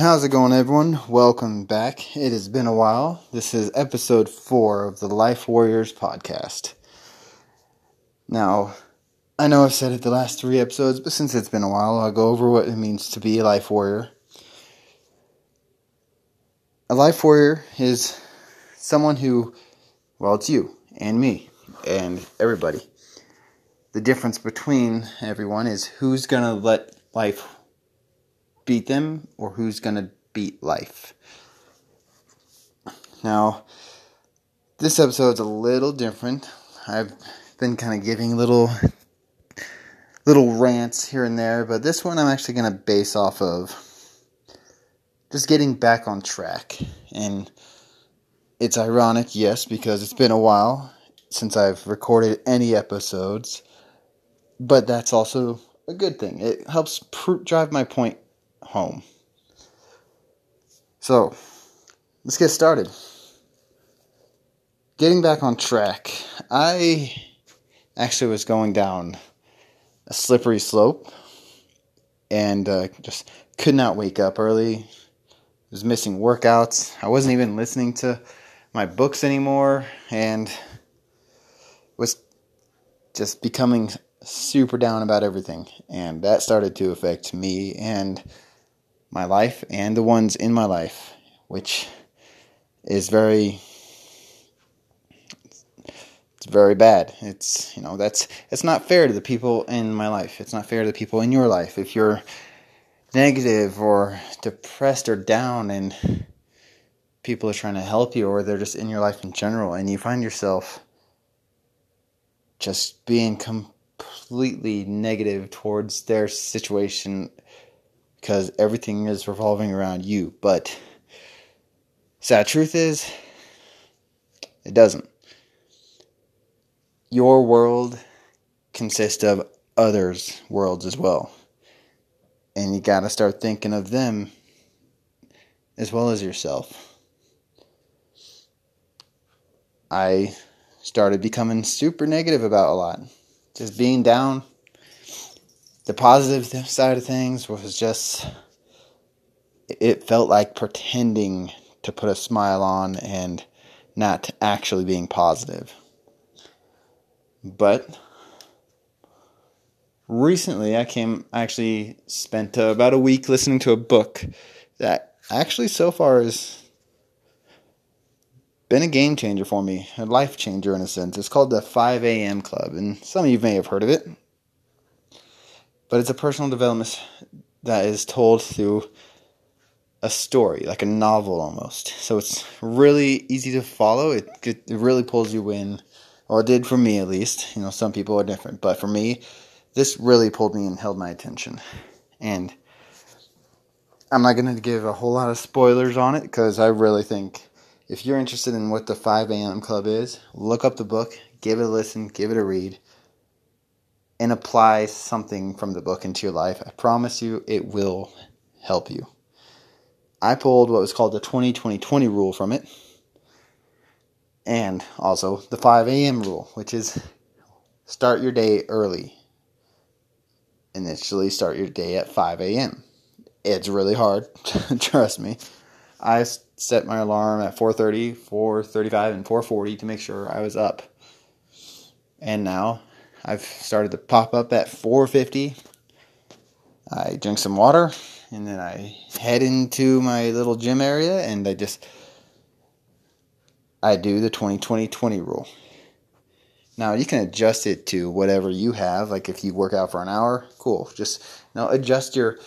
How's it going, everyone? Welcome back. It has been a while. This is episode four of the Life Warriors podcast. Now, I know I've said it the last three episodes, but since it's been a while, I'll go over what it means to be a life warrior. A life warrior is someone who, well, it's you and me and everybody. The difference between everyone is who's going to let life beat them or who's going to beat life. Now, this episode's a little different. I've been kind of giving little little rants here and there, but this one I'm actually going to base off of just getting back on track. And it's ironic, yes, because it's been a while since I've recorded any episodes, but that's also a good thing. It helps pr- drive my point home. So, let's get started. Getting back on track, I actually was going down a slippery slope and uh, just could not wake up early. Was missing workouts. I wasn't even listening to my books anymore and was just becoming super down about everything. And that started to affect me and my life and the ones in my life, which is very it's very bad. It's you know that's it's not fair to the people in my life. It's not fair to the people in your life. If you're negative or depressed or down and people are trying to help you or they're just in your life in general and you find yourself just being completely negative towards their situation because everything is revolving around you. But sad truth is, it doesn't. Your world consists of others' worlds as well. And you got to start thinking of them as well as yourself. I started becoming super negative about a lot. Just being down, the positive side of things was just it felt like pretending to put a smile on and not actually being positive. But recently I came I actually spent about a week listening to a book that actually so far has been a game changer for me, a life changer in a sense. It's called the 5 a.m. Club, and some of you may have heard of it but it's a personal development that is told through a story, like a novel almost. So it's really easy to follow. It it really pulls you in. Well, it did for me at least. You know, some people are different, but for me, this really pulled me and held my attention. And I'm not going to give a whole lot of spoilers on it because I really think if you're interested in what the 5 a.m. Club is, look up the book, give it a listen, give it a read and apply something from the book into your life, I promise you it will help you. I pulled what was called the 20 20 20 rule from it, and also the 5 a.m. rule, which is start your day early. Initially, start your day at 5 a.m. It's really hard, trust me. I set my alarm at 4:30, 4:35, and 4:40 to make sure I was up. And now I've started to pop up at 450. I drink some water and then I head into my little gym area and I just I do the 20-20-20 rule. Now you can adjust it to whatever you have. Like if you work out for an hour, cool. Just now adjust your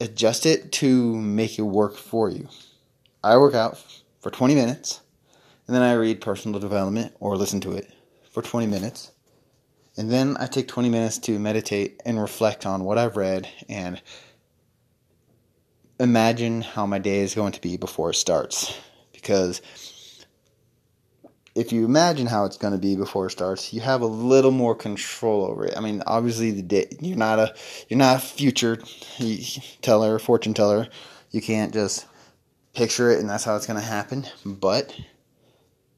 adjust it to make it work for you. I work out for 20 minutes and then I read personal development or listen to it for 20 minutes and then I take 20 minutes to meditate and reflect on what I've read and imagine how my day is going to be before it starts. Because if you imagine how it's going to be before it starts, you have a little more control over it. I mean, obviously, the day you're not a you're not a future teller, fortune teller. You can't just picture it and that's how it's going to happen. But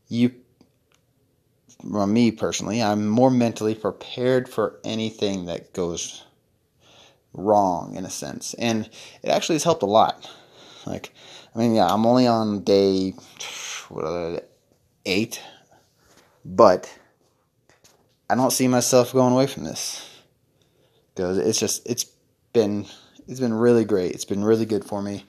you well, me personally, I'm more mentally prepared for anything that goes wrong in a sense. And it actually has helped a lot. Like, I mean, yeah, I'm only on day what, eight, but I don't see myself going away from this because it's just it's been it's been really great. It's been really good for me.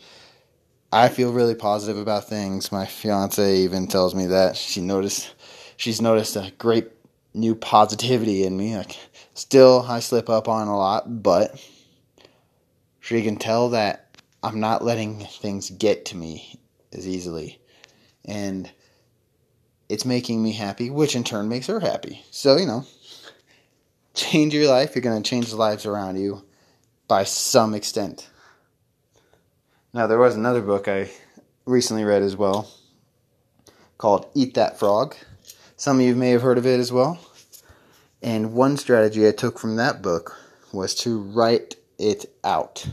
I feel really positive about things. My fiance even tells me that she noticed she's noticed a great new positivity in me. Like still I slip up on a lot, but she can tell that I'm not letting things get to me as easily. And it's making me happy, which in turn makes her happy. So, you know, change your life, you're going to change the lives around you by some extent. Now, there was another book I recently read as well called Eat That Frog. Some of you may have heard of it as well. And one strategy I took from that book was to write it out.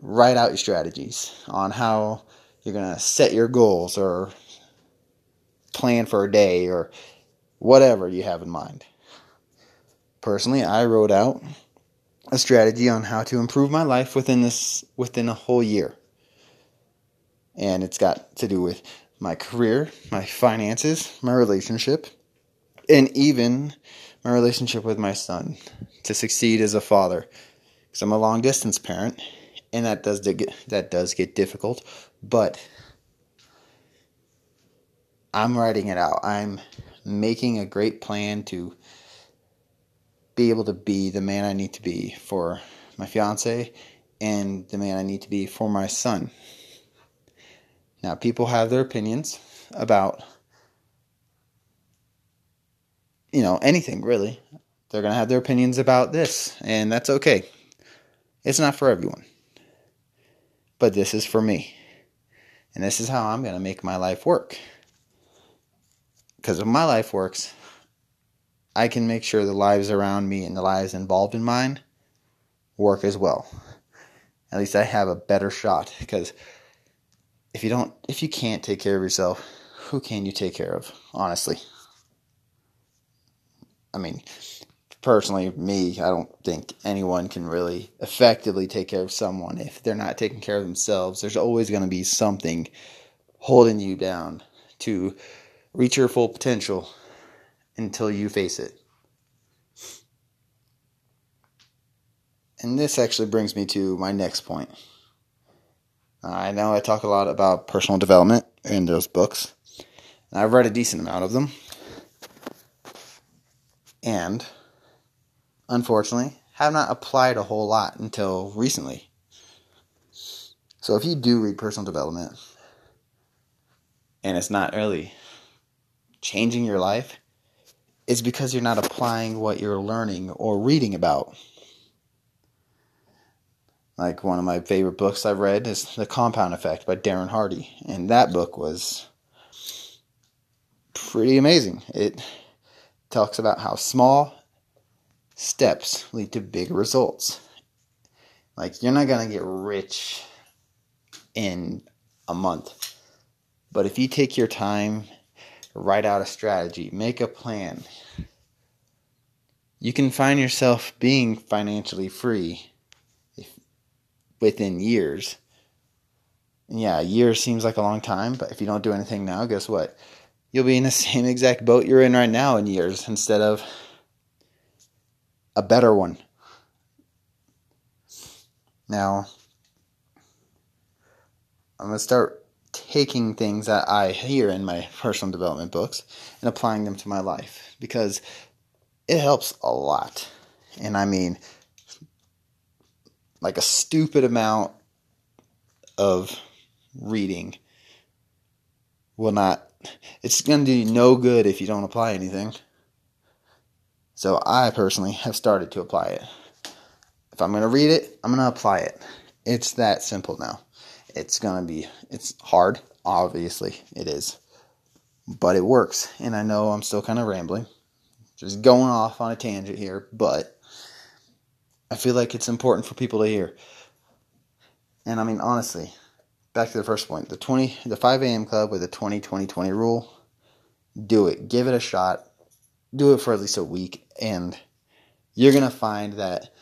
Write out your strategies on how you're going to set your goals or plan for a day or whatever you have in mind. Personally, I wrote out a strategy on how to improve my life within this within a whole year. And it's got to do with my career, my finances, my relationship, and even my relationship with my son to succeed as a father. Because I'm a long distance parent, and that does get, that does get difficult, but I'm writing it out. I'm making a great plan to be able to be the man I need to be for my fiance and the man I need to be for my son. Now, people have their opinions about, you know, anything really. They're going to have their opinions about this, and that's okay. It's not for everyone. But this is for me. And this is how I'm going to make my life work. Because if my life works, I can make sure the lives around me and the lives involved in mine work as well. At least I have a better shot because if you don't if you can't take care of yourself, who can you take care of, honestly? I mean, personally, me, I don't think anyone can really effectively take care of someone if they're not taking care of themselves. There's always going to be something holding you down to reach your full potential until you face it. And this actually brings me to my next point. I know I talk a lot about personal development in those books, and I've read a decent amount of them. And unfortunately, have not applied a whole lot until recently. So if you do read personal development and it's not really changing your life, is because you're not applying what you're learning or reading about. Like one of my favorite books I've read is The Compound Effect by Darren Hardy, and that book was pretty amazing. It talks about how small steps lead to big results. Like you're not going to get rich in a month. But if you take your time write out a strategy, make a plan. You can find yourself being financially free within years. Yeah, a year seems like a long time, but if you don't do anything now, guess what? You'll be in the same exact boat you're in right now in years instead of a better one. Now, I'm going to start taking things that I hear in my personal development books and applying them to my life because it helps a lot. And I mean, like a stupid amount of reading will not, it's going to do you no good if you don't apply anything. So I personally have started to apply it. If I'm going to read it, I'm going to apply it. It's that simple now. It's going to be it's hard, obviously it is. But it works. And I know I'm still kind of rambling. Just going off on a tangent here, but I feel like it's important for people to hear. And I mean honestly, back to the first point, the 20 the 5 a.m. club with the 20 20 20 rule, do it. Give it a shot. Do it for at least a week and you're going to find that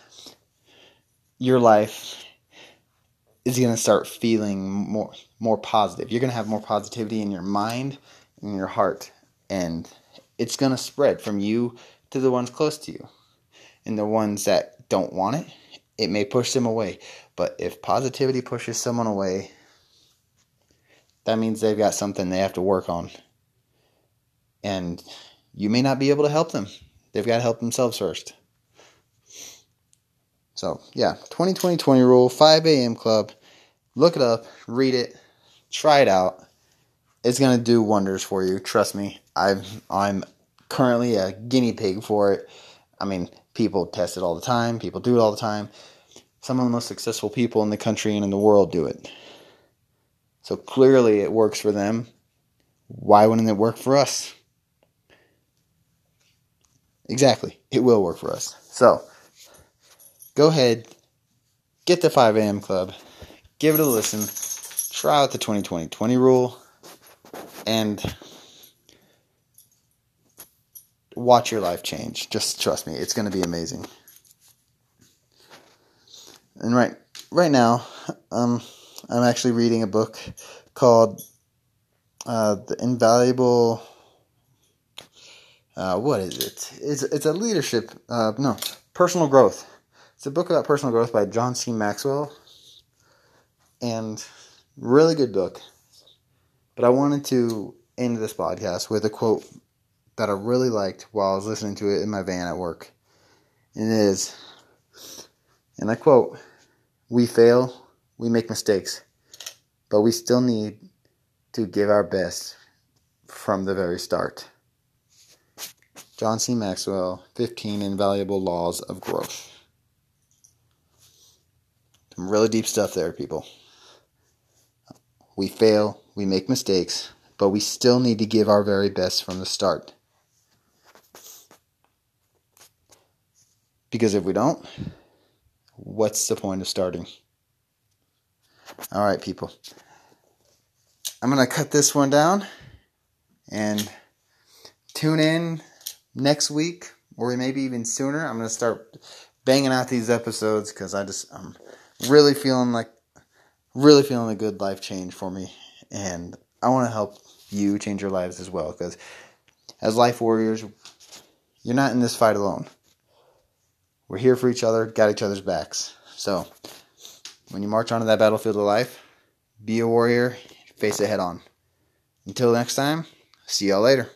your life is going to start feeling more more positive. You're going to have more positivity in your mind, in your heart, and it's going to spread from you to the ones close to you. And the ones that don't want it, it may push them away. But if positivity pushes someone away, that means they've got something they have to work on. And you may not be able to help them. They've got to help themselves first. So, yeah, 2020 20 rule, 5 a.m. club. Look it up, read it, try it out. It's going to do wonders for you. Trust me. I'm I'm currently a guinea pig for it. I mean, people test it all the time, people do it all the time. Some of the most successful people in the country and in the world do it. So clearly it works for them. Why wouldn't it work for us? Exactly. It will work for us. So, go ahead, get the 5 a.m. club, give it a listen, try out the 2020 20 rule, and watch your life change. Just trust me, it's going to be amazing. And right right now, um, I'm actually reading a book called uh, "The Invaluable." Uh, what is it? It's it's a leadership. Uh, no, personal growth. It's a book about personal growth by John C. Maxwell, and really good book. But I wanted to end this podcast with a quote that I really liked while I was listening to it in my van at work. And it is, and I quote, We fail, we make mistakes, but we still need to give our best from the very start. John C. Maxwell, 15 Invaluable Laws of Growth. Some really deep stuff there, people. We fail, we make mistakes, but we still need to give our very best from the start. Because if we don't, what's the point of starting? All right, people. I'm going to cut this one down and tune in next week or maybe even sooner. I'm going to start banging out these episodes because I just, I'm really feeling like, really feeling a good life change for me. And I want to help you change your lives as well because as life warriors, you're not in this fight alone. We're here for each other, got each other's backs. So, when you march onto that battlefield of life, be a warrior, face it head on. Until next time, see y'all later.